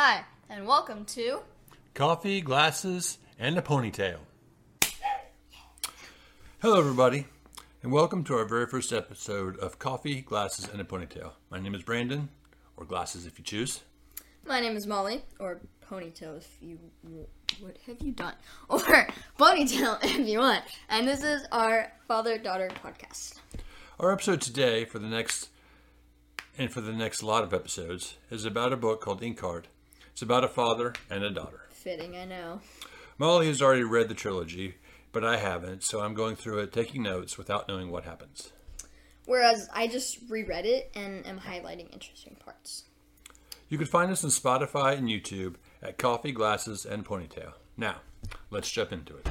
Hi, and welcome to Coffee, glasses, and a ponytail. Hello, everybody, and welcome to our very first episode of Coffee, Glasses, and a Ponytail. My name is Brandon, or Glasses if you choose. My name is Molly, or Ponytail if you. What have you done? Or Ponytail if you want. And this is our father daughter podcast. Our episode today, for the next and for the next lot of episodes, is about a book called Inkheart. It's about a father and a daughter. Fitting, I know. Molly has already read the trilogy, but I haven't, so I'm going through it, taking notes without knowing what happens. Whereas I just reread it and am highlighting interesting parts. You can find us on Spotify and YouTube at Coffee, Glasses, and Ponytail. Now, let's jump into it.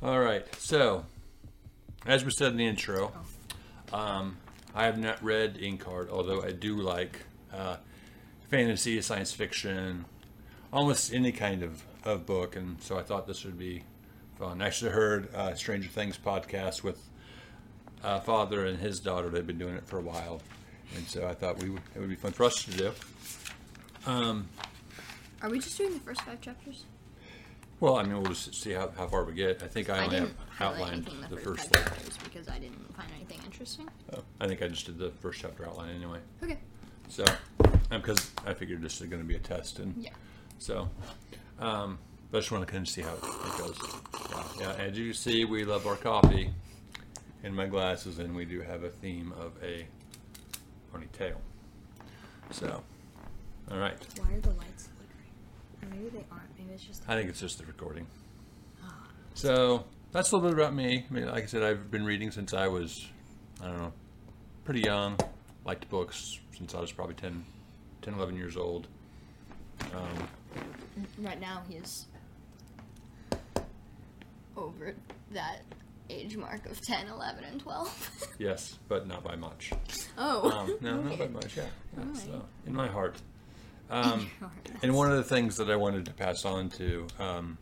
All right, so as we said in the intro, um, I have not read Inkheart, although I do like uh, fantasy, science fiction, almost any kind of, of book, and so I thought this would be fun. I actually heard uh, Stranger Things podcast with uh, father and his daughter. They've been doing it for a while, and so I thought we would, it would be fun for us to do. Are we just doing the first five chapters? Well, I mean, we'll just see how, how far we get. I think I I only have outlined the the first. first five chapters because I didn't find anything interesting. oh, I think I just did the first chapter outline anyway. Okay. So, because I figured this is going to be a test, and Yeah. so, um, but I just want to kind of see how it, it goes. Yeah, yeah, as you see, we love our coffee in my glasses, and we do have a theme of a ponytail. So, all right. Why are the lights flickering? Or maybe they aren't. Maybe it's just. I think it's just the recording. So that's a little bit about me. I mean, like I said, I've been reading since I was, I don't know, pretty young. Liked books since I was probably 10, 10 11 years old. Um, Right now, he's over that age mark of 10, 11, and 12. yes, but not by much. oh. Um, no, not by okay. much. Yeah, yeah Alright. so in my heart. Um, and one of the things that I wanted to pass on to um,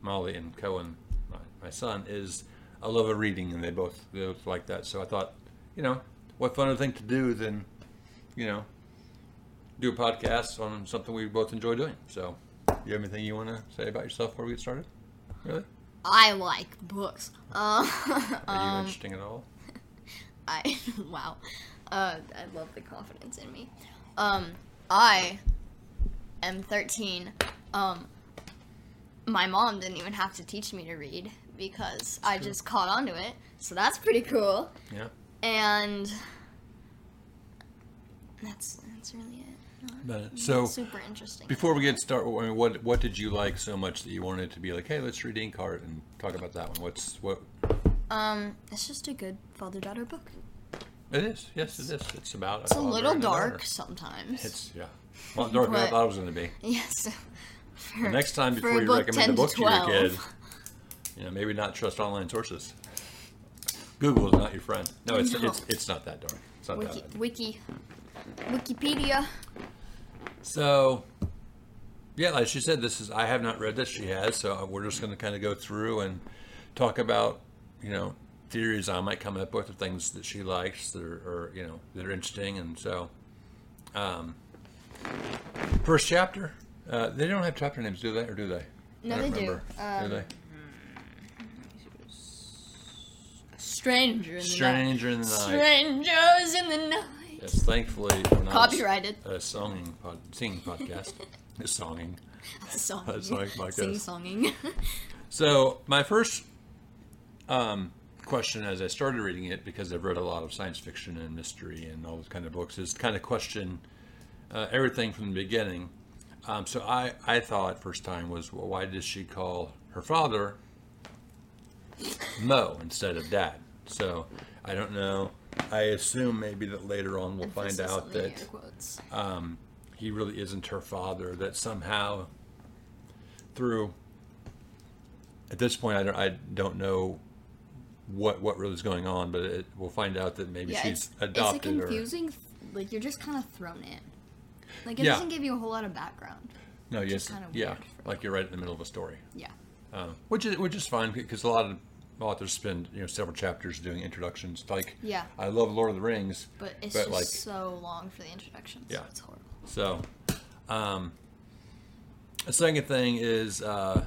Molly and Cohen, my, my son, is a love of reading, and they both they both like that. So I thought, you know, what funner thing to do than, you know, do a podcast on something we both enjoy doing. So, you have anything you want to say about yourself before we get started? Really? I like books. Uh, Are you um, interesting at all? I wow. Uh, I love the confidence in me. Um, I am 13. Um, my mom didn't even have to teach me to read because I true. just caught on to it. So that's pretty cool. Yeah. And that's that's really it. So, super interesting. Before we get started, I mean, what what did you like so much that you wanted to be like, hey, let's read Inkheart and talk about that one? What's what? um, it's just a good father daughter book. It is. Yes, it is. It's about. It's a father little dark sometimes. It's yeah. Well, darker than I thought it was going to be. yes. For, The next time before you recommend 10 a to book to your 12. kid, you know, maybe not trust online sources. Google is not your friend. No, it's No. it's it's not that dark. It's not Wiki, that. Bad. wiki, Wikipedia. So, yeah, like she said, this is I have not read this. She has, so we're just going to kind of go through and talk about, you know, theories I might come up with, or things that she likes that are, or you know, that are interesting. And so, um, first chapter. Uh, they don't have chapter names, do they, or do they? No, they don't do. Um, do they? Stranger in the Stranger in night. the night. Strangers in the night. Yes, thankfully, not Copyrighted. A songing, pod, singing podcast. a songing. Song. That's like my Sing songing. So my first um, question, as I started reading it, because I've read a lot of science fiction and mystery and all those kind of books, is kind of question uh, everything from the beginning. Um, so I, I thought first time was, well, why does she call her father Mo instead of Dad? So I don't know. I assume maybe that later on we'll find Emphasis out on the that quotes. um, he really isn't her father. That somehow, through at this point, I don't, I don't know what what really is going on, but it, we'll find out that maybe yeah, she's it's, adopted. It's a confusing. Like you're just kind of thrown in. Like it Yeah. doesn't give you a whole lot of background. or no, yes, kinda yeah, weird for- like you're right in the middle of a story, Yeah. um, which is which is fine because a lot of authors spend you know several chapters doing introductions. Like Yeah. I love Lord of the Rings, But it's But, just like- so long for the introductions. Yeah. It's horrible. So, Um, the second thing is uh,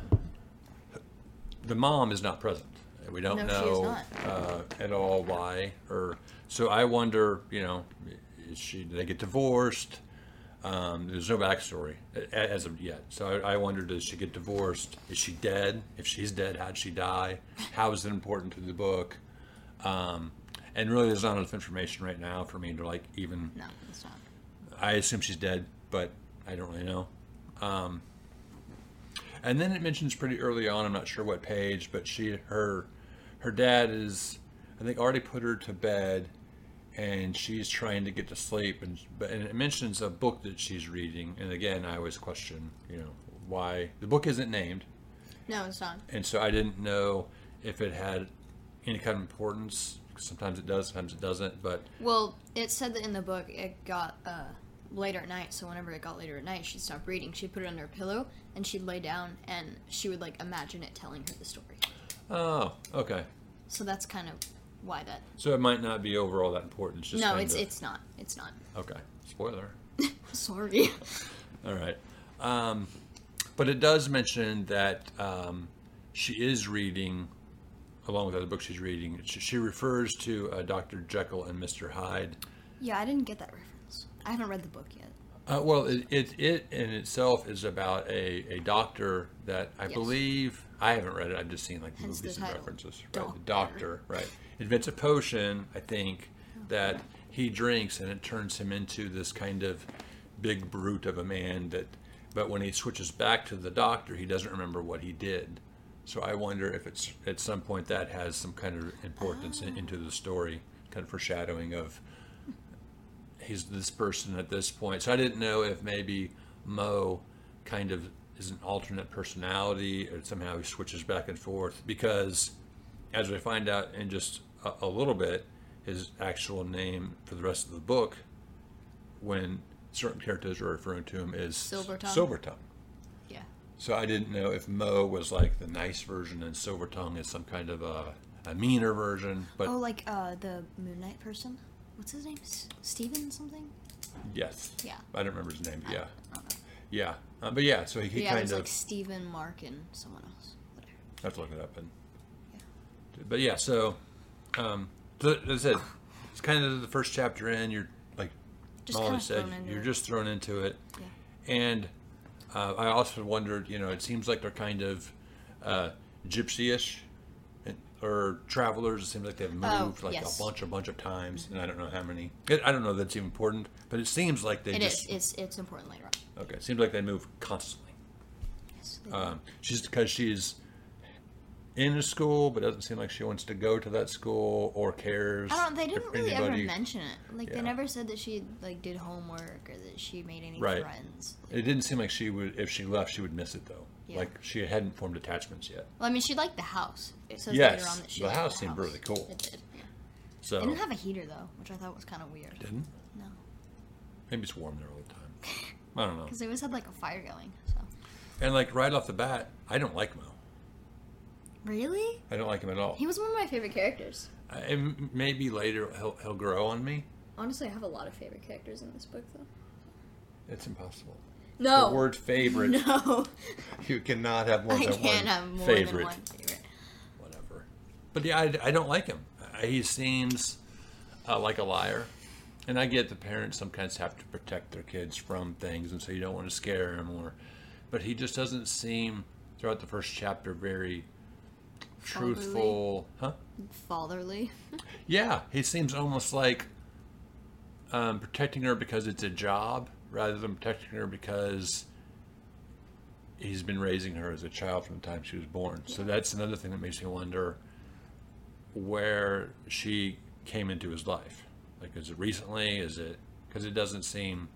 the mom is not present. We don't No, know uh, at all why, or so I wonder. You know, is she? Did they get divorced? Um, there's no backstory as of yet. So I, I wonder, does she get divorced? Is she dead? If she's dead, how'd she die? How is it important to the book? Um, and really, there's not enough information right now for me to like even. No, it's not. I assume she's dead, but I don't really know. Um, and then it mentions pretty early on. I'm not sure what page, but she her her dad is I think already put her to bed, and she's trying to get to sleep. And but and it mentions a book that she's reading. And again, I always question, you know, why the book isn't named, No, it's not. and so I didn't know if it had any kind of importance. Sometimes it does, sometimes it doesn't. But Well, it said that in the book it got uh, later at night. So whenever it got later at night, she'd stop reading. She'd put it under her pillow and she'd lay down and she would like imagine it telling her the story. oh, okay. So that's kind of why that. So it might not be overall that important. It's just no, it's of- it's not. It's not. okay. Spoiler. Sorry. All right. Um, but it does mention that um, she is reading, along with other books she's reading. She, she refers to uh, Dr. Jekyll and Mr. Hyde. yeah, I didn't get that reference. I haven't read the book yet. Uh, well, it, it it in itself is about a, a doctor that I Yes. believe I haven't read it. I've just seen like Hence movies and references. Right, the Doctor. doctor, right, invents a potion. I think that he drinks and it turns him into this kind of big brute of a man. That, but when he switches back to the doctor, he doesn't remember what he did. So I wonder if it's at some point that has some kind of importance in, into the story, kind of foreshadowing of he's this person at this point. So I didn't know if maybe Mo kind of is an alternate personality or somehow he switches back and forth because as we find out in just a, a little bit, his actual name for the rest of the book, when certain characters are referring to him, is Silvertongue? Silvertongue. Yeah. So I didn't know if Mo was like the nice version and Silvertongue is some kind of a, a meaner version. But Oh, like uh, the Moon Knight person. What's his name? S- Steven something. yes, Yeah. I don't remember his name. Yeah, I don't know. yeah, uh, but yeah. So he, he yeah, kind it's of like Steven, Mark, and someone else. Whatever. I have to look it up and. But yeah, so, um, th- as I said, it's kind of the first chapter in. You're like Just Molly said, you're it. just thrown into it, Yeah. and uh, I also wondered, you know, it seems like they're kind of uh, gypsy-ish. Or travelers, it seems like they've Oh, moved like yes. a bunch, a bunch of times, and I don't know how many. It, I don't know that's even important, but it seems like they It just is. It's it's important later on. okay. It seems like they move constantly. Yes. Um, she's because she's in a school, but doesn't seem like she wants to go to that school or cares. I don't. They didn't really anybody- ever mention it. Like Yeah. they never said that she like did homework or that she made any Right. friends. It didn't seem like she would. If she left, she would miss it though. Yeah. Like she hadn't formed attachments yet. Well, I mean, she liked the house. It says Yes, later on that she the house seemed really cool. It did. Yeah. So It didn't have a heater though, which I thought was kind of weird. didn't. No, Maybe it's warm there all the time. I don't know. because they always had like a fire going. So And like right off the bat, I don't like Mo. Really, I don't like him at all. he was one of my favorite characters. Uh, and maybe later he'll he'll grow on me. Honestly, I have a lot of favorite characters in this book though. It's impossible. No. The word favorite. No, You cannot have more I than can't one have more favorite. than one favorite. whatever. But yeah, I, I don't like him. He seems uh, like a liar. And I get the parents sometimes have to protect their kids from things, and so you don't want to scare them. Or, but he just doesn't seem throughout the first chapter very truthful, huh? Fatherly. Yeah, he seems almost like um, protecting her because it's a job, rather than protecting her because he's been raising her as a child from the time she was born. So that's another thing that makes me wonder where she came into his life. Like, is it recently? Is it because it doesn't seem?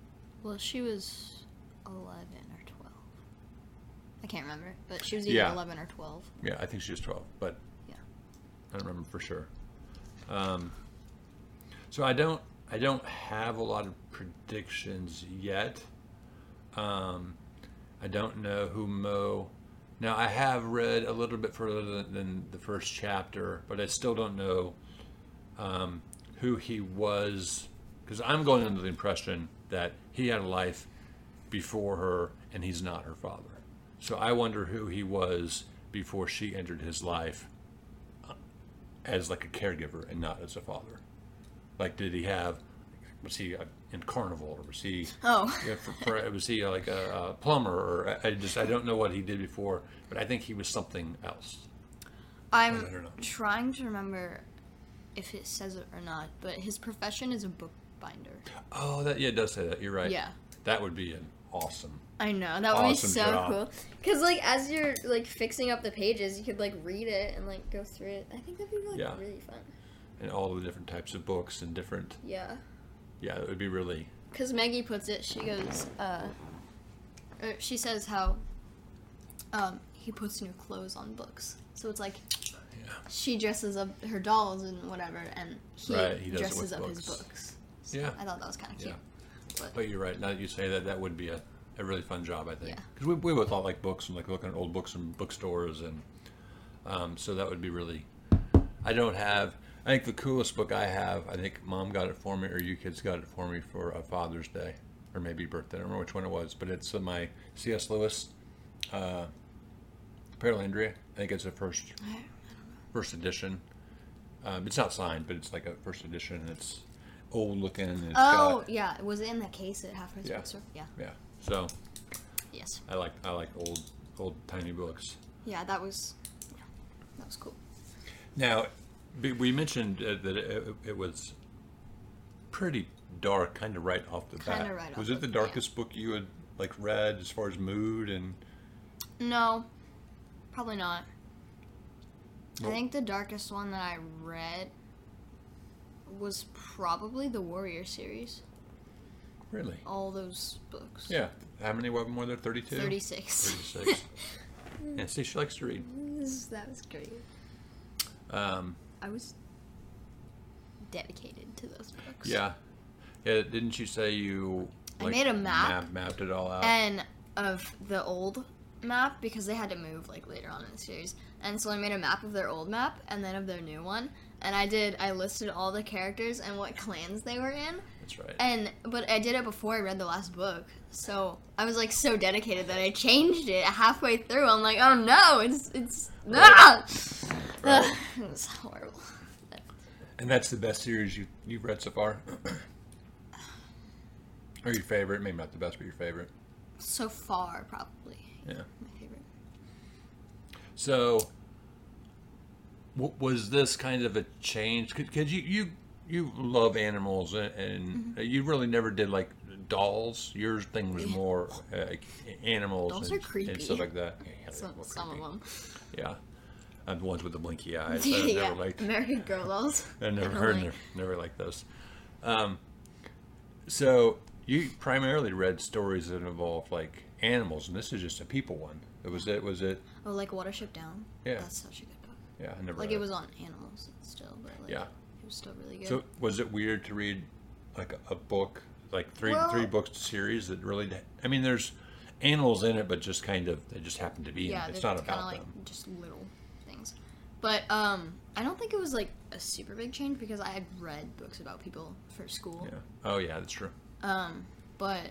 Well, she was eleven or twelve. I can't remember, but she was either Yeah. eleven or twelve. Yeah, I think she was twelve, but Yeah. I don't remember for sure. Um, so I don't I don't have a lot of predictions yet. Um, I don't know who Mo. Now I have read a little bit further than, than the first chapter, but I still don't know um, who he was because I'm going under the impression that he had a life before her, and he's not her father. So I wonder who he was before she entered his life uh, as like a caregiver and not as a father. Like, did he have? Was he uh, in carnival, or was he? Oh. Yeah, for, for, was he uh, like a, a plumber, or I I just I don't know what he did before, but I think he was something else. I'm I don't know. trying to remember if it says it or not, but his profession is a bookbinder. Oh, that yeah, it does say that. You're right. Yeah. that would be an awesome. I know that would Awesome be so job. cool. Cause like as you're like fixing up the pages, you could like read it and like go through it. I think that'd be like Yeah. really fun. and all the different types of books and different Yeah. yeah it would be really Cause Maggie puts it, she goes, uh, er, she says how, um, he puts new clothes on books. So it's like yeah she dresses up her dolls and whatever, and he, Right, he dresses up his books. books. So Yeah. I thought that was kind of cute. But but you're right now that you say that that would be a, a really fun job i think Yeah. because we, we both all like books and like looking at old books in bookstores and um, so that would be really i don't have i think the coolest book i have i think mom got it for me or you kids got it for me for a father's day or maybe birthday i don't remember which one it was but it's uh, my cs lewis uh, Perelandra. i think it's a first first edition. Um, it's not signed, but it's like a first edition. and It's old looking. And it's oh got, yeah, it was it in the case at Half Price Yeah. Bookstore? Yeah. yeah. So Yes. I like I like old old tiny books. Yeah, that was. Yeah, that was cool. Now, we mentioned uh, that it, it was pretty dark, kind of right off the bat. Right was it the the- darkest book you had like read as far as mood and? No, probably not. I think the darkest one that I read was probably the Warrior series. Really? All those books. Yeah. How many of them were there? Thirty-two. 36. Thirty-six. yeah. See, she likes to read. that was great. Um, I was dedicated to those books. Yeah. Yeah, didn't you say you I made a map. map- mapped it all out? And of the old map because they had to move like later on in the series. And so I made a map of their old map and then of their new one. And I did I listed all the characters and what clans they were in. That's right. And but I did it before I read the last book. So I was like so dedicated that I changed it halfway through. I'm like, "Oh no, it's it's ah! Right. it was horrible. And that's the best series you you've read so far? or your favorite? Maybe not the best, but your favorite. So far probably Yeah. my favorite. So, w- was this kind of a change? Could you you you love animals and, and Mm-hmm. you really never did like dolls. Your thing was more uh, like animals Dolls and, are creepy. and stuff like that. Yeah, Some, some of them. Yeah. And the ones with the blinky eyes. I yeah, never liked. American Girl dolls. I never heard, like. never, never liked those. Um, so you primarily read stories that involved like animals, and this is just a people one. It was it was it. Oh, like Watership Down. Yeah. That's such a good book. Yeah, I never. Like it was on animals still, but like Yeah. Was still really good. So was it weird to read like a, a book, like three Well- three books series that really? I mean, there's animals in it, but just kind of they just happen to be yeah, in it. It's not about like them. just little things. But um, I don't think it was like a super big change because I had read books about people for school. Yeah. Oh yeah, that's true. Um, but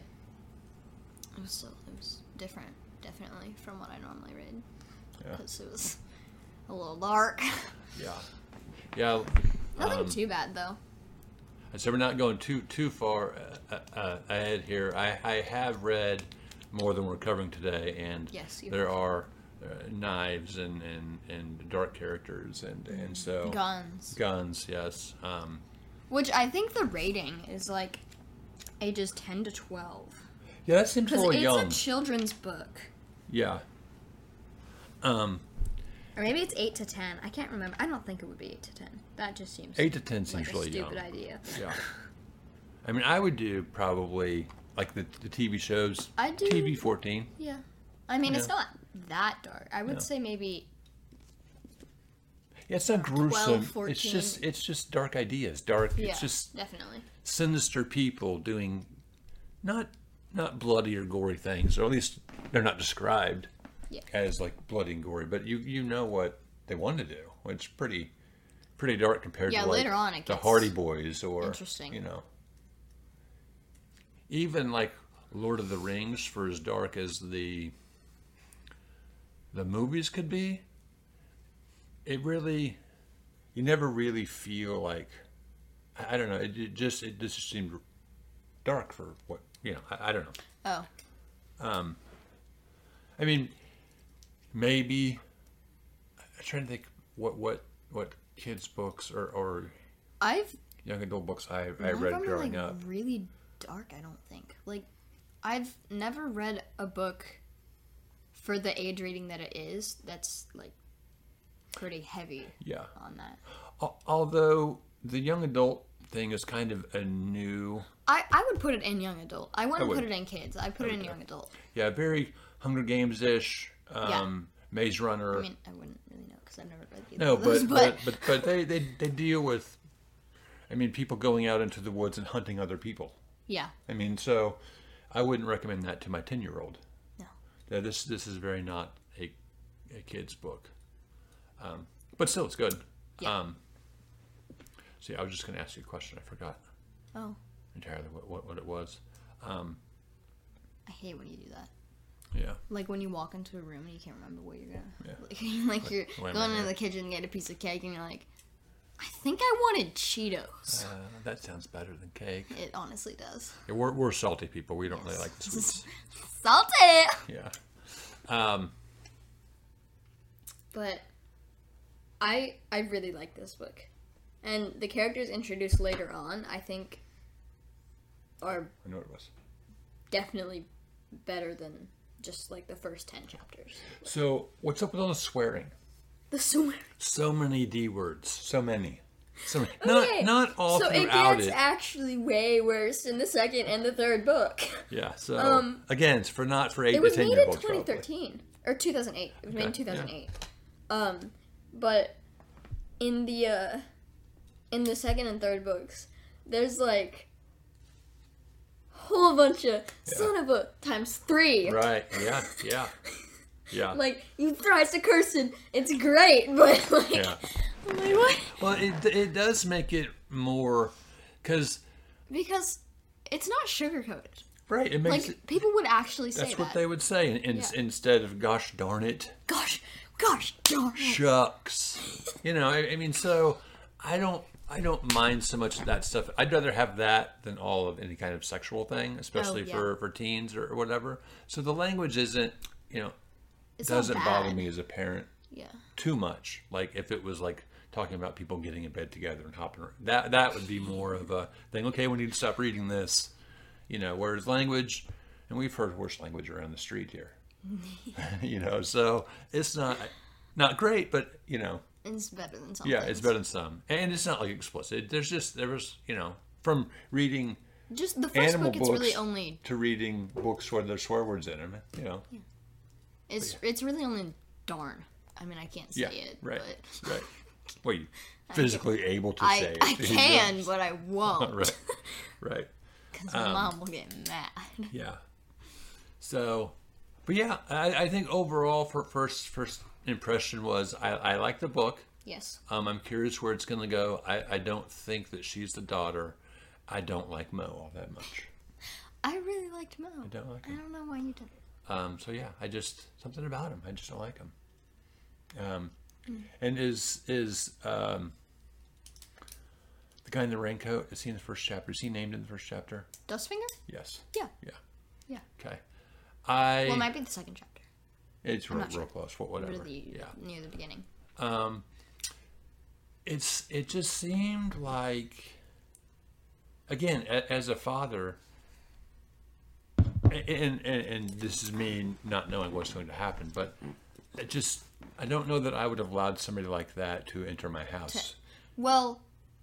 it was still it was different, definitely from what I normally read Yeah. because it was a little dark. Yeah. Yeah. Nothing um, too bad though. So we're not going too too far uh, uh, ahead here. I, I have read more than we're covering today, and Yes, there have. are uh, knives and, and, and dark characters, and and so Guns. guns, yes. Um, Which I think the rating is like ages 10 to 12. yeah, that seems little it's young. a children's book. yeah. Um, Or maybe it's 8 to 10. I can't remember. I don't think it would be 8 to 10. That just seems eight to ten seems like a really young. idea. Yeah. I mean, I would do probably like the, the TV shows. I'd do- TV fourteen. Yeah. I mean, it's not that dark. I would Yeah. say maybe Yeah, it's not gruesome. 14. It's just it's just dark ideas. Dark. yeah, It's just definitely. sinister people doing not not bloody or gory things, or at least they're not described Yeah. as like bloody and gory. But you you know what they want to do. It's pretty pretty dark compared Yeah, to like later on it the Hardy Boys or interesting. You know, even like Lord of the Rings for as dark as the the movies could be. It really, you never really feel like, I, I don't know. It, it just it just seemed dark for what you know. I, I don't know. Oh, um I mean, maybe I'm trying to think what what what kids books or or I've young adult books I I read of them are, growing like, up. Really dark, I don't think. Like, I've never read a book for the age rating that it is. That's like pretty heavy Yeah. on that. Al- Although the young adult thing is kind of a new, I, I would put it in young adult. I wouldn't would. put it in kids. I put it in young adult. yeah, very Hunger Games ish, Yeah. um, Maze Runner. I mean, I wouldn't really know because I've never read either no, of those. but, but but but they, they they deal with, I mean, people going out into the woods and hunting other people. yeah, I mean, so I wouldn't recommend that to my ten year old. no. Yeah, this this is very not a a kid's book, um, but still it's good. Yeah. Um, see, I was just going to ask you a question. I forgot Oh, entirely what what, what it was. Um, I hate when you do that. Yeah, Like when you walk into a room and you can't remember what you're gonna. Yeah. Like, like you're why am going into the kitchen and get a piece of cake and you're like, I think I wanted Cheetos. uh, that sounds better than cake. It honestly does. Yeah, we're we're salty people. We don't really like the sweets. Salty. yeah. Um, But I I really like this book, and the characters introduced later on I think are I know it was. definitely better than just like the first ten chapters. So, what's up with all the swearing? The swear. So many D words. So many. So many. Okay, Not not all so it throughout gets it. actually way worse in the second and the third book. yeah. So um, again, it's for not for eight It was to ten made in olds. probably. 2013 or 2008. It was made in Okay, yeah. 2008. Um, but in the uh, in the second and third books, there's like whole bunch of son of a times three. Right. Yeah. Yeah. Yeah. Like you thrice to cursing, it's great, but like, yeah. I'm like what? Well, it it does make it more, because Because it's not sugarcoated. right, it makes Like it. people would actually say That's that. what they would say in, in, Yeah. instead of "gosh darn it." Gosh, gosh darn it. shucks. You know, I, I mean, so I don't, I don't mind so much of that stuff. I'd rather have that than all of any kind of sexual thing, especially Oh, yeah. for for teens or, or whatever. So the language isn't, you know, It's doesn't bother me as a parent Yeah. too much. Like if it was like talking about people getting in bed together and hopping around, that that would be more of a thing. Okay, we need to stop reading this. You know, whereas language, and we've heard worse language around the street here. you know, so it's not not great, but you know, It's better than some yeah, things. it's better than some, and it's not like explicit. There's just there was you know from reading Just the first animal book, it's really only to reading books where there's swear words in them. You know, it's it's really only darn. I mean, I can't say yeah, it, right, but right. Well, you physically able to I say it. I can, but I won't right, right. because Um, my mom will get mad. Yeah. So, but yeah, I, I think overall, for first first impression was I, I like the book. Yes, Um, I'm curious where it's going to go. I, I don't think that she's the daughter. I don't like Mo all that much. I really liked Mo. I don't like I don't know why you didn't. Um, so yeah, I just something about him. I just don't like him. Um, and is is um, the guy in the raincoat? Is he in the first chapter? Is he named in the first chapter? Dustfinger? Yes. Yeah, Yeah. yeah. Okay. I. Well, it might be the second chapter. It's real, real sure. close. What whatever. Really Yeah. near the beginning. Um, it's it just seemed like again a, as a father and, and and this is me not knowing what's going to happen but it just i don't know that i would have allowed somebody like that to enter my house Well,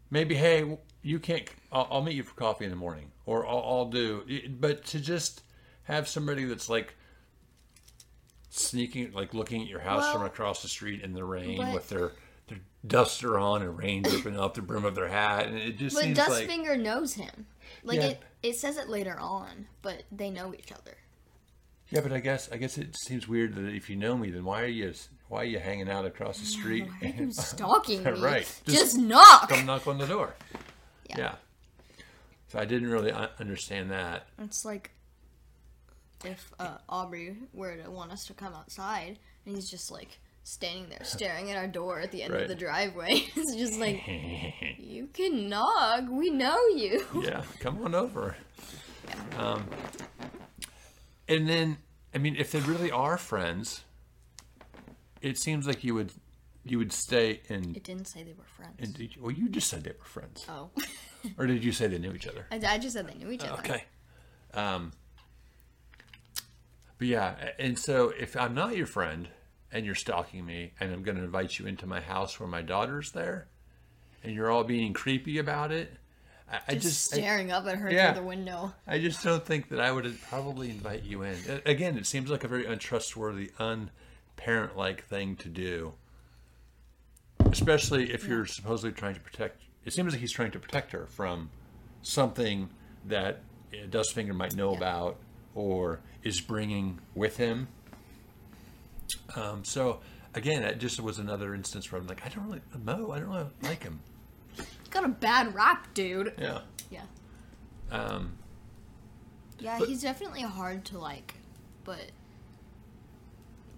maybe hey you can't i'll, I'll meet you for coffee in the morning or i'll, I'll do but to just have somebody that's like sneaking like looking at your house from across the street in the rain but- with their their duster on and rain dripping off the brim of their hat and it just but seems like Dustfinger knows him. Like Yeah. it, it says it later on, but they know each other. yeah but i guess i guess it seems weird that if you know me then why are you why are you hanging out across the street Why are you stalking me? Right. Just, Just knock. come knock on the door Yeah. yeah so i didn't really uh, understand that It's like if uh, Aubrey were to want us to come outside, and he's just like standing there staring at our door at the end Right. of the driveway. it's just like you can knock. We know you. yeah, come on over. Um, and then, I mean, if they really are friends, it seems like you would you would stay in. It didn't say they were friends. did you- well, you just said they were friends, oh, or did you say they knew each other? I, I just said they knew each other. Okay. Um, but yeah, and so if I'm not your friend and you're stalking me and I'm going to invite you into my house where my daughter's there and you're all being creepy about it, I, I Just, just I, staring up at her Yeah. through the window. I just don't think that I would probably invite you in. Again, it seems like a very untrustworthy, unparent-like thing to do. Especially if you're supposedly trying to protect. It seems like he's trying to protect her from something that Dustfinger might know Yeah. about or is bringing with him. Um, so again, it just was another instance where I'm like, I don't really Mo. I don't really like him. He's got a bad rap, dude. Yeah. Yeah. Um, Yeah, But- he's definitely hard to like, but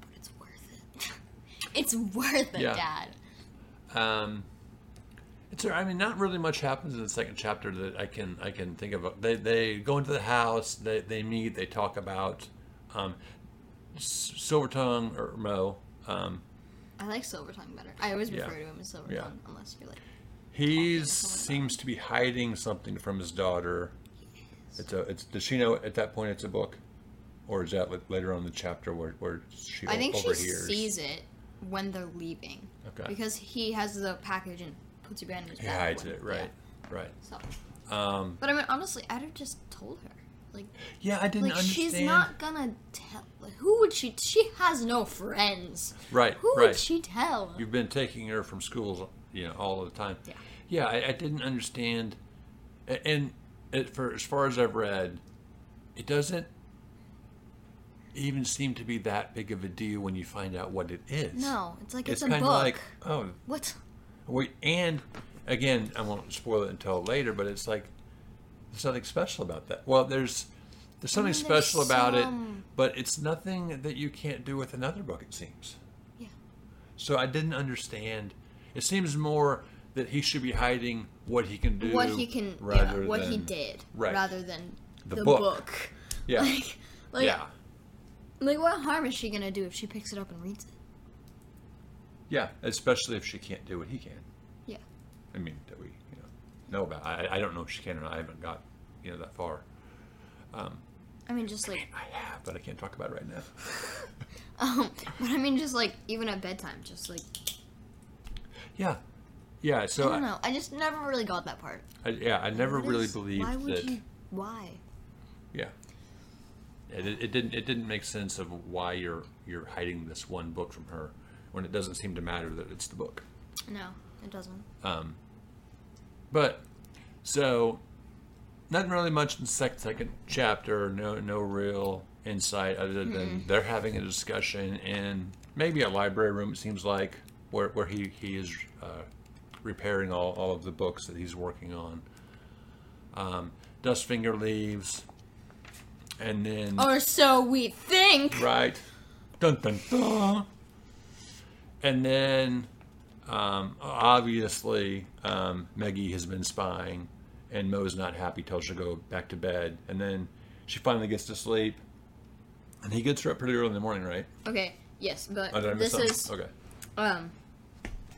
but it's worth it. it's worth it, Yeah. Dad. Um, it's I mean, not really much happens in the second chapter that I can I can think of. They they go into the house, they they meet, they talk about um, Silvertongue or Mo. Um, I like Silvertongue better. I always Yeah. refer to him as Silvertongue, Yeah. unless you're like, he seems to be hiding something from his daughter. It's a it's does she know at that point it's a book, or is that later on in the chapter where where she I think she sees it when they're leaving. Okay. Because he has the package and puts it behind his he back. hides it, right, right. So. Um, But I mean, honestly, I'd have just told her. Like, yeah, I didn't like understand. she's not gonna tell. Like, who would she? She has no friends. right, Who right. would she tell? You've been taking her from schools, you know, all the time. Yeah. Yeah, I, I didn't understand, a- and it, for as far as I've read, it doesn't even seem to be that big of a deal when you find out what it is. No, it's like it's, it's, a kind book. of like oh, what? Wait, and again, I won't spoil it until later, but it's like there's something special about that. Well, there's there's something mean, there's special about it, but it's nothing that you can't do with another book. It seems. Yeah. So I didn't understand. It seems more that he should be hiding what he can do, What he can, yeah, rather what he did, Right. rather than The the, book. book. Yeah, Like, like, yeah, like, what harm is she gonna do if she picks it up and reads it? Yeah. Especially if she can't do what he can. Yeah. I mean, that we you know know about. I, I don't know if she can or not. I haven't got you know that far. Um, I mean, just like, I have, but I can't talk about it right now. um, but I mean, just like, even at bedtime, just like, Yeah, yeah. So I don't know. I just never really got that part. I, yeah, I never What really is- believed Why would that. you? Why? Yeah. It, it didn't. It didn't make sense of why you're you're hiding this one book from her when it doesn't seem to matter that it's the book. No, it doesn't. Um, but so nothing really much in the second, second chapter. No, no real insight other than they're having a discussion in maybe a library room. It seems like where where he he is uh, repairing all all of the books that he's working on. Um, Dustfinger leaves, and then Or so we think. Right. Dun dun dun. And then, um, obviously, um, Meggie has been spying, and Mo's not happy. Tells her to go back to bed, and then she finally gets to sleep, and he gets her up pretty early in the morning, right? Okay. Yes, but Oh, did I miss this something? is okay. um.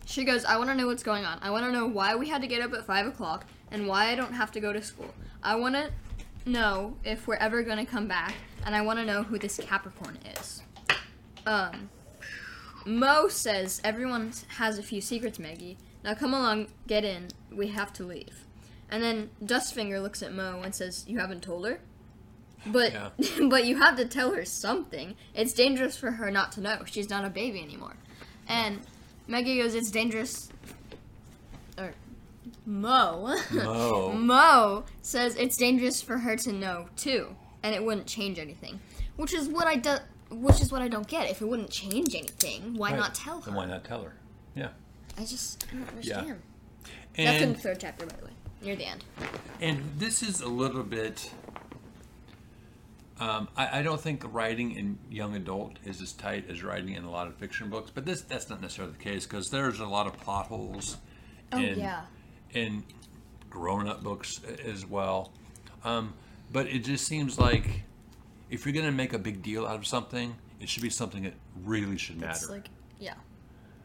She goes. I want to know what's going on. I want to know why we had to get up at five o'clock and why I don't have to go to school. I want to know if we're ever going to come back, and I want to know who this Capricorn is. Um. Mo says everyone has a few secrets, Maggie. Now come along, get in. We have to leave. And then Dustfinger looks at Mo and says, "You haven't told her." But Yeah. but you have to tell her something. It's dangerous for her not to know. She's not a baby anymore. And Maggie goes, "It's dangerous." Or Mo. Mo. Mo says it's dangerous for her to know too, and it wouldn't change anything. Which is what I do. Which is what I don't get. If it wouldn't change anything, why Right. not tell her? Then why not tell her? Yeah. I just I don't understand. That's in And the third chapter, by the way, near the end. And this is a little bit Um, I, I don't think writing in young adult is as tight as writing in a lot of fiction books, but this that's not necessarily the case because there's a lot of plot holes Oh, in yeah. in grown up books as well. Um, but it just seems like if you're going to make a big deal out of something, it should be something that really should matter, It's like, yeah.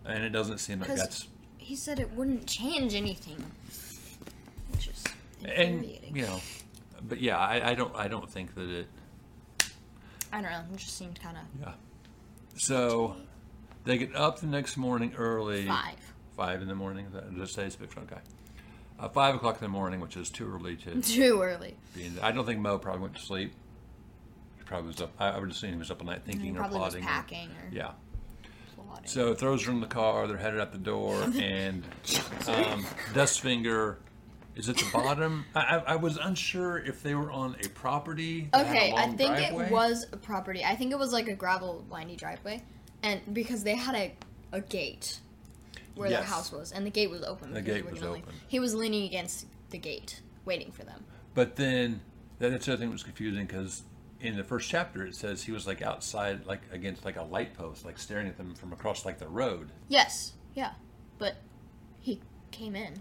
and it doesn't seem like that's he said it wouldn't change anything. Which is and you know, but yeah, I, I don't I don't think that it I don't know. It just seemed kind of Yeah. So they get up the next morning early. five. Five in the morning. Just say it's fiction? Okay. Uh, five o'clock in the morning, which is too early to Too early. be in. I don't think Mo probably went to sleep. Probably was up. I, I would assume he was up all night thinking or probably was plotting. or- packing or yeah. plotting. So throws her in the car. They're headed out the door, and um, Dustfinger is at the bottom. I, I, I was unsure if they were on a property. that had a Okay, I long think driveway. it was a property. I think it was like a gravel windy driveway, and because they had a, a gate where their Yes. house was, and the gate was open. The because gate was open. He was leaning against the gate, waiting for them. But then that's the other thing that was confusing because in the first chapter it says he was like outside, like against like a light post, like staring at them from across like the road. Yes, yeah, but he came in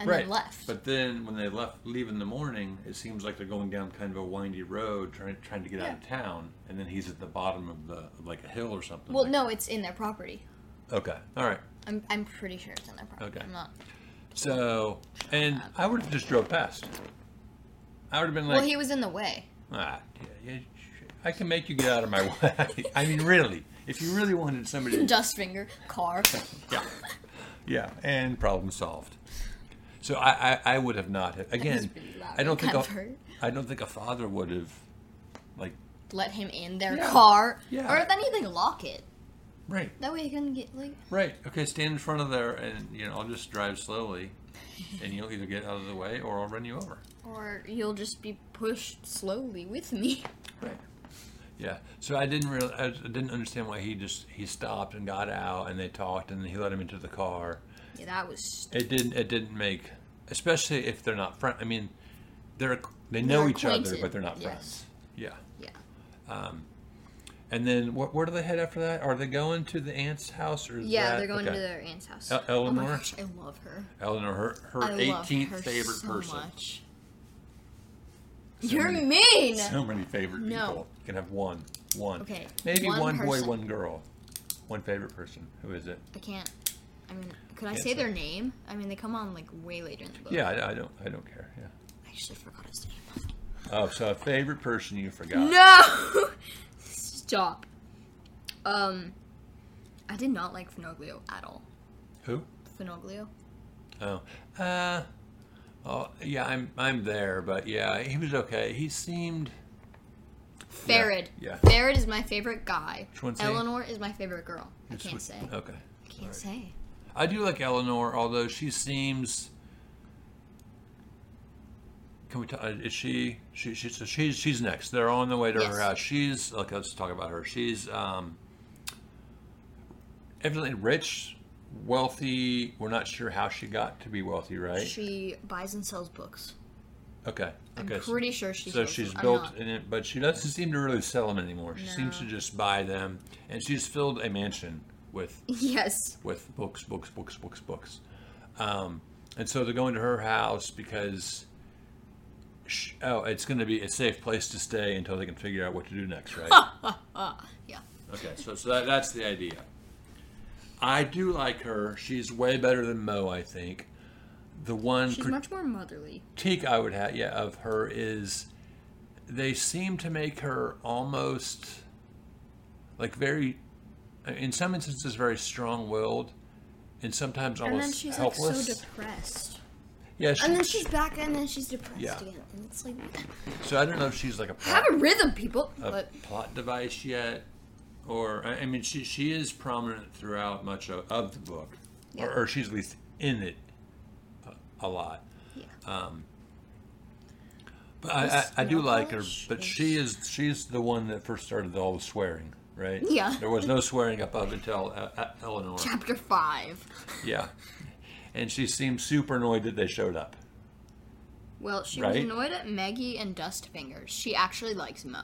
and right. then left. But then when they left, leave in the morning, it seems like they're going down kind of a windy road, trying trying to get out of town, and then he's at the bottom of the of like a hill or something. well, like- no, it's in their property. Okay. All right. I'm I'm pretty sure it's in their property. Okay. I'm not. So, and I would have just drove past. I would have been like, well, he was in the way. Ah, yeah, yeah, I can make you get out of my way. I mean, really, if you really wanted somebody, to, Dustfinger car. yeah, yeah, and problem solved. So I, I, I would have not have again. I don't think a. I don't think a father would have, like, Let him in their Yeah. car, Yeah. or if anything, lock it. right, That way he can get like. right, okay, stand in front of there, and you know, I'll just drive slowly, and you'll either get out of the way or I'll run you over. Or you'll just be pushed slowly with me. Right. Yeah. So I didn't really, I didn't understand why he just he stopped and got out and they talked and he let him into the car. Yeah, that was. It didn't. It didn't make, especially if they're not friends. I mean, they're they know They're each other, but they're not yes. friends. Yeah. Yeah. Um, And then wh- where do they head after that? Are they going to the aunt's house or? Is Yeah, that, they're going okay. to their aunt's house. El- Oh my Elinor? gosh, I love her. Elinor, her her I love 18th her favorite so person. Much. So You're many- mean. So many favorite No. people. You can have one. One. Okay, Maybe one one, boy, one girl. One favorite person. Who is it? I can't. I mean, could I Can't say say. their name? I mean, they come on like way later in the book. Yeah, I, I don't. I don't care. Yeah. I actually forgot his name. Oh, so a favorite person you forgot. No! Stop. Um, I did not like Fenoglio at all. Who? Fenoglio? Oh. Uh. Oh, yeah. I'm. I'm there, but yeah, he was okay. He seemed. Farid. yeah. Farid is my favorite guy. Which one's he? Elinor is my favorite girl. I can't say. Okay. I can't say. I do like Elinor, although she seems. Can we talk? Is she? She, she so she's she's next. They're on the way to Yes. her house. She's okay. Let's talk about her. She's um. Evidently rich, wealthy. We're not sure how she got to be wealthy, right? She buys and sells books. okay. I'm Okay. pretty sure she So she's them. Built in it, but she doesn't seem to really sell them anymore. She seems to just buy them, and she's filled a mansion with Yes. with books, books, books, books, books. Um, and so they're going to her house because, oh, it's going to be a safe place to stay until they can figure out what to do next, right? Yeah. okay, so so that, that's the idea. I do like her. She's way better than Mo, I think. The one She's much more motherly. Teak, I would have, yeah, of her is they seem to make her almost like very, in some instances, very strong-willed, and sometimes almost And then she's helpless. like so depressed. Yeah, she, And then she's back and then she's depressed Yeah. again. And it's like, so I don't know if she's like a have plot, a rhythm, people. a But plot device yet, or I mean, she she is prominent throughout much of, of the book, Yeah. or, or she's at least in it a, a lot. yeah. Um, but I, I, I do like her, but she is she's the one that first started all the swearing, right? Yeah. There was no swearing up of until uh, uh, Elinor. Chapter five. Yeah, and she seemed super annoyed that they showed up. Well, she Right? was annoyed at Maggie and Dustfingers. She actually likes Mo.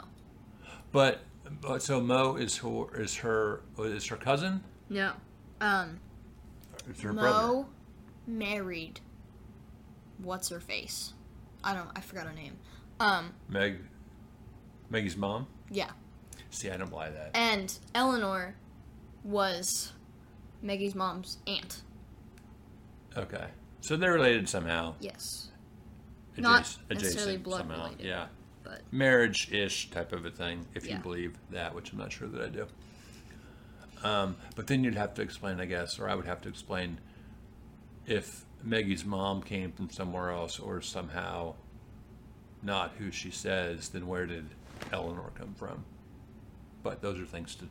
But, but so Mo is her is her is her cousin? No. Um, Is her brother? Mo married. What's her face? I don't. I forgot her name. Um, Meg, Maggie's mom. yeah. See, I don't buy that. And Elinor was Maggie's mom's aunt. Okay, so they're related somehow. Yes. Not Adjac- necessarily blood somehow. related. Yeah, But marriage-ish type of a thing, if you believe that, which I'm not sure that I do. Um, but then you'd have to explain, I guess, or I would have to explain if Meggie's mom came from somewhere else or somehow not who she says, then where did Elinor come from? But those are things to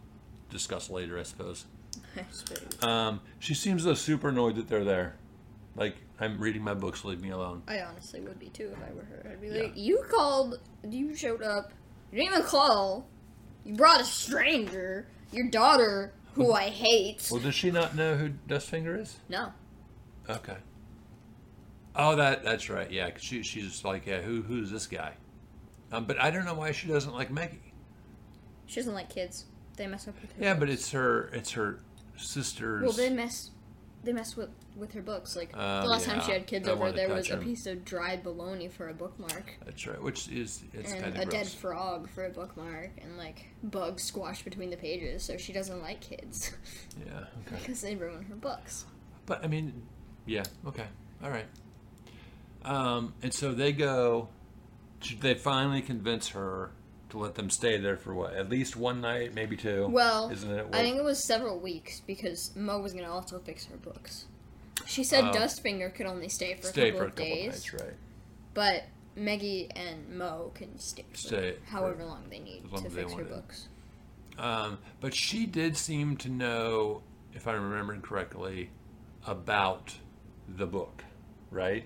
discuss later, I suppose. I suppose. Um, she seems though super annoyed that they're there. Like, I'm reading my books, leave me alone. I honestly would be too if I were her. I'd be Yeah. like, you called, you showed up, you didn't even call, you brought a stranger, your daughter, who I hate. Well, does she not know who Dustfinger is? No. Okay. Oh, that that's right. Yeah, 'cause she she's just like, yeah, who who's this guy? Um, but I don't know why she doesn't like Meggie. She doesn't like kids. They mess up with her. Yeah, but it's her it's her sister's. Well, they mess. They mess with with her books. Like Oh, the last time she had kids over, there was a piece of dried bologna for a bookmark, That's right. Which is it's and kind a of dead frog for a bookmark, and like bugs squashed between the pages. So she doesn't like kids Yeah. Okay. because they ruin her books. But I mean, yeah. Okay. All right. Um, and so they go. They finally convince her to let them stay there for what? At least one night, maybe two. Well, isn't it? I think it was several weeks because Mo was gonna also fix her books. She said Oh. Dustfinger could only stay for a couple for a of couple days, nights, right? but Meggie and Mo can stay for Stay however long they need long to fix her books. Um, but she did seem to know, if I'm remembering correctly, about the book, right?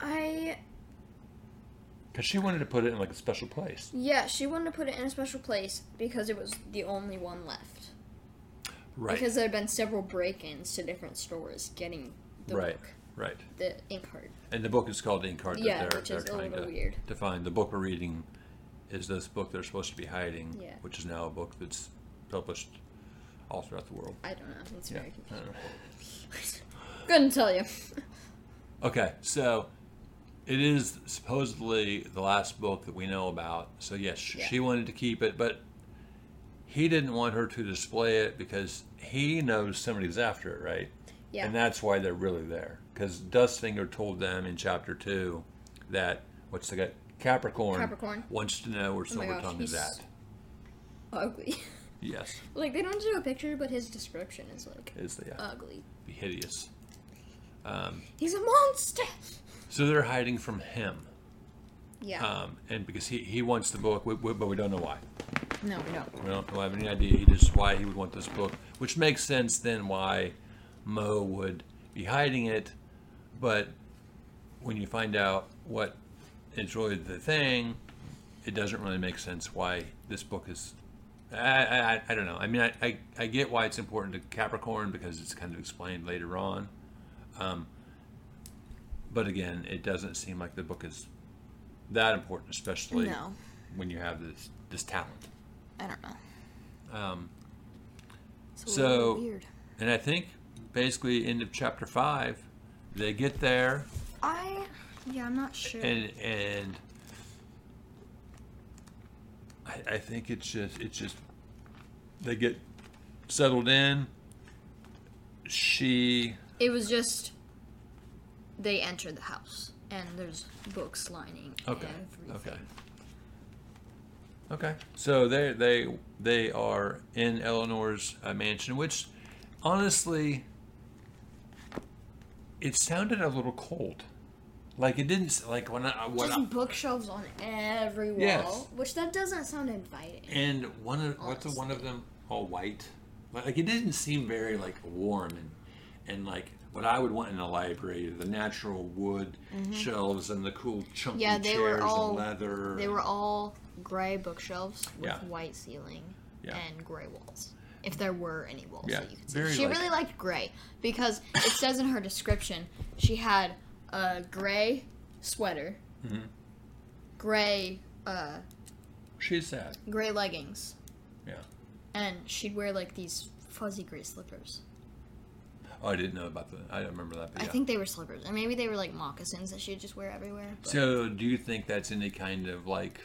I Because she wanted to put it in like a special place. yeah, she wanted to put it in a special place because it was the only one left. Right. Because there had been several break-ins to different stores getting the right. book, Right. the Inkheart. And the book is called Inkheart. that Yeah, they're, which they're is a little to, weird. to find. The book we're reading is this book they're supposed to be hiding, Yeah. which is now a book that's published all throughout the world. I don't know. It's Yeah. very confusing. Couldn't tell you. Okay, so it is supposedly the last book that we know about. So yes, Yeah. she wanted to keep it, but he didn't want her to display it because he knows somebody's after it, right? Yeah. And that's why they're really there. Because Dustfinger told them in chapter two that what's the guy Capricorn, Capricorn. wants to know where Oh Silver gosh, Tongue is at. ugly. Yes, like they don't show a picture, but his description is like is the ugly. hideous. Um, He's a monster. So they're hiding from him, Yeah. um, and because he, he wants the book, we, we, but we don't know why. no, we don't. We don't have any idea he just why he would want this book, which makes sense then why Mo would be hiding it. But when you find out what is really the thing, it doesn't really make sense why this book is. I, I, I don't know. I mean, I, I, I get why it's important to Capricorn because it's kind of explained later on. Um, but again, it doesn't seem like the book is that important, especially No. when you have this this talent. I don't know. Um, a So- weird. and I think basically end of chapter five, they get there I yeah, I'm not sure. and and I, I think it's just it's just they get settled in. She it was just they enter the house and there's books lining okay everything. okay okay so they they they are in Elinor's uh, mansion, which honestly it sounded a little cold. Like it didn't like when I when Just I, bookshelves on every wall, Yes. which that doesn't sound inviting. And one of what's the one of them all white? Like, it didn't seem very like warm and and like what I would want in a library, the natural wood shelves and the cool chunky Mm-hmm. Yeah, they were chairs all- and leather. They were all gray bookshelves with Yeah. white ceiling Yeah. and gray walls. If there were any walls Yeah, that you could see. very she like- really liked gray because it says in her description she had a gray sweater, Mhm. gray uh, She's sad. gray leggings, Yeah. and she'd wear like these fuzzy gray slippers. Oh, I didn't know about the. I don't remember that. But I yeah. think they were slippers, and maybe they were like moccasins that she'd just wear everywhere. But So, do you think that's any kind of like,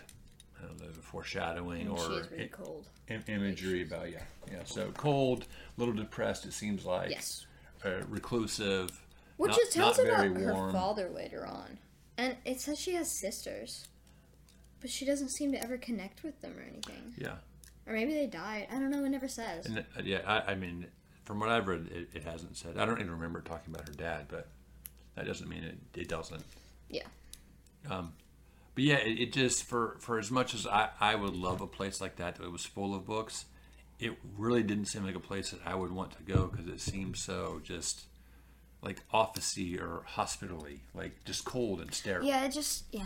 I don't know, foreshadowing she or is really i- cold. im- imagery about yeah, yeah. So cold, a little depressed. It seems like Yes. uh, reclusive. Which not, it tells not about very her warm. father later on. And it says she has sisters. But she doesn't seem to ever connect with them or anything. Yeah, Or maybe they died. I don't know. It never says. and uh, yeah. I, I mean, from what I've read, it, it hasn't said. I don't even remember talking about her dad, but that doesn't mean it. It doesn't. Yeah. Um, But yeah, it, it just for for as much as I I would love a place like that that was full of books, it really didn't seem like a place that I would want to go because it seemed so just like officey or hospitally, like just cold and sterile. Yeah, it just, yeah.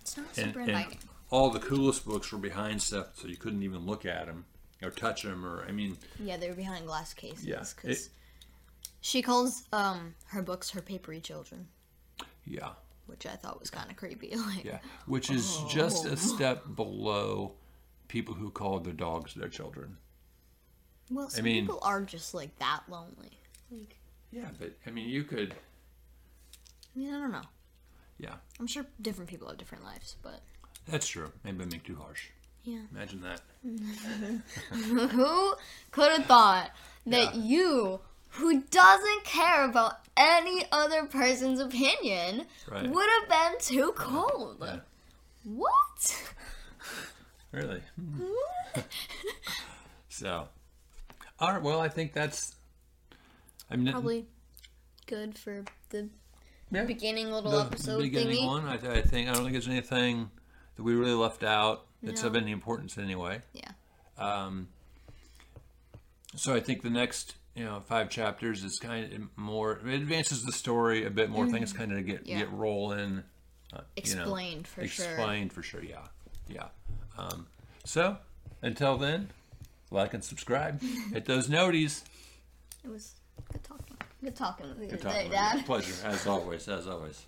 It's not and, super and inviting. all the coolest books were behind stuff, so you couldn't even look at them or touch them, or I mean, Yeah, they were behind glass cases. Yeah, Because she calls um her books her papery children, yeah, which I thought was kind of creepy. Like, yeah, which is just a step below people who call their dogs their children. well, some mean- people are just like that lonely. Like, Yeah, but I mean, you could, I mean, I don't know. yeah, I'm sure different people have different lives, but that's true. Maybe I'm being too harsh. Yeah. Imagine that. Who could have thought that Yeah. you, who doesn't care about any other person's opinion, Right. would have been too cold? Yeah. What? Really? Hmm. so, all right. Well, I think that's. I mean, Probably good for the yeah, beginning little the, episode the beginning thingy. one. I, I think I don't think there's anything that we really left out that's of any importance anyway. Yeah. Um, so I think the next you know five chapters is kind of more it advances the story a bit more. Things kind of get Mm-hmm. Yeah. get rolling. Uh, you know, Explained for sure. explained for sure. Yeah, yeah. Um, so until then, like and subscribe. Hit those noties. It was good talking. Good talking with you Good today. Dad. Pleasure as always. As always.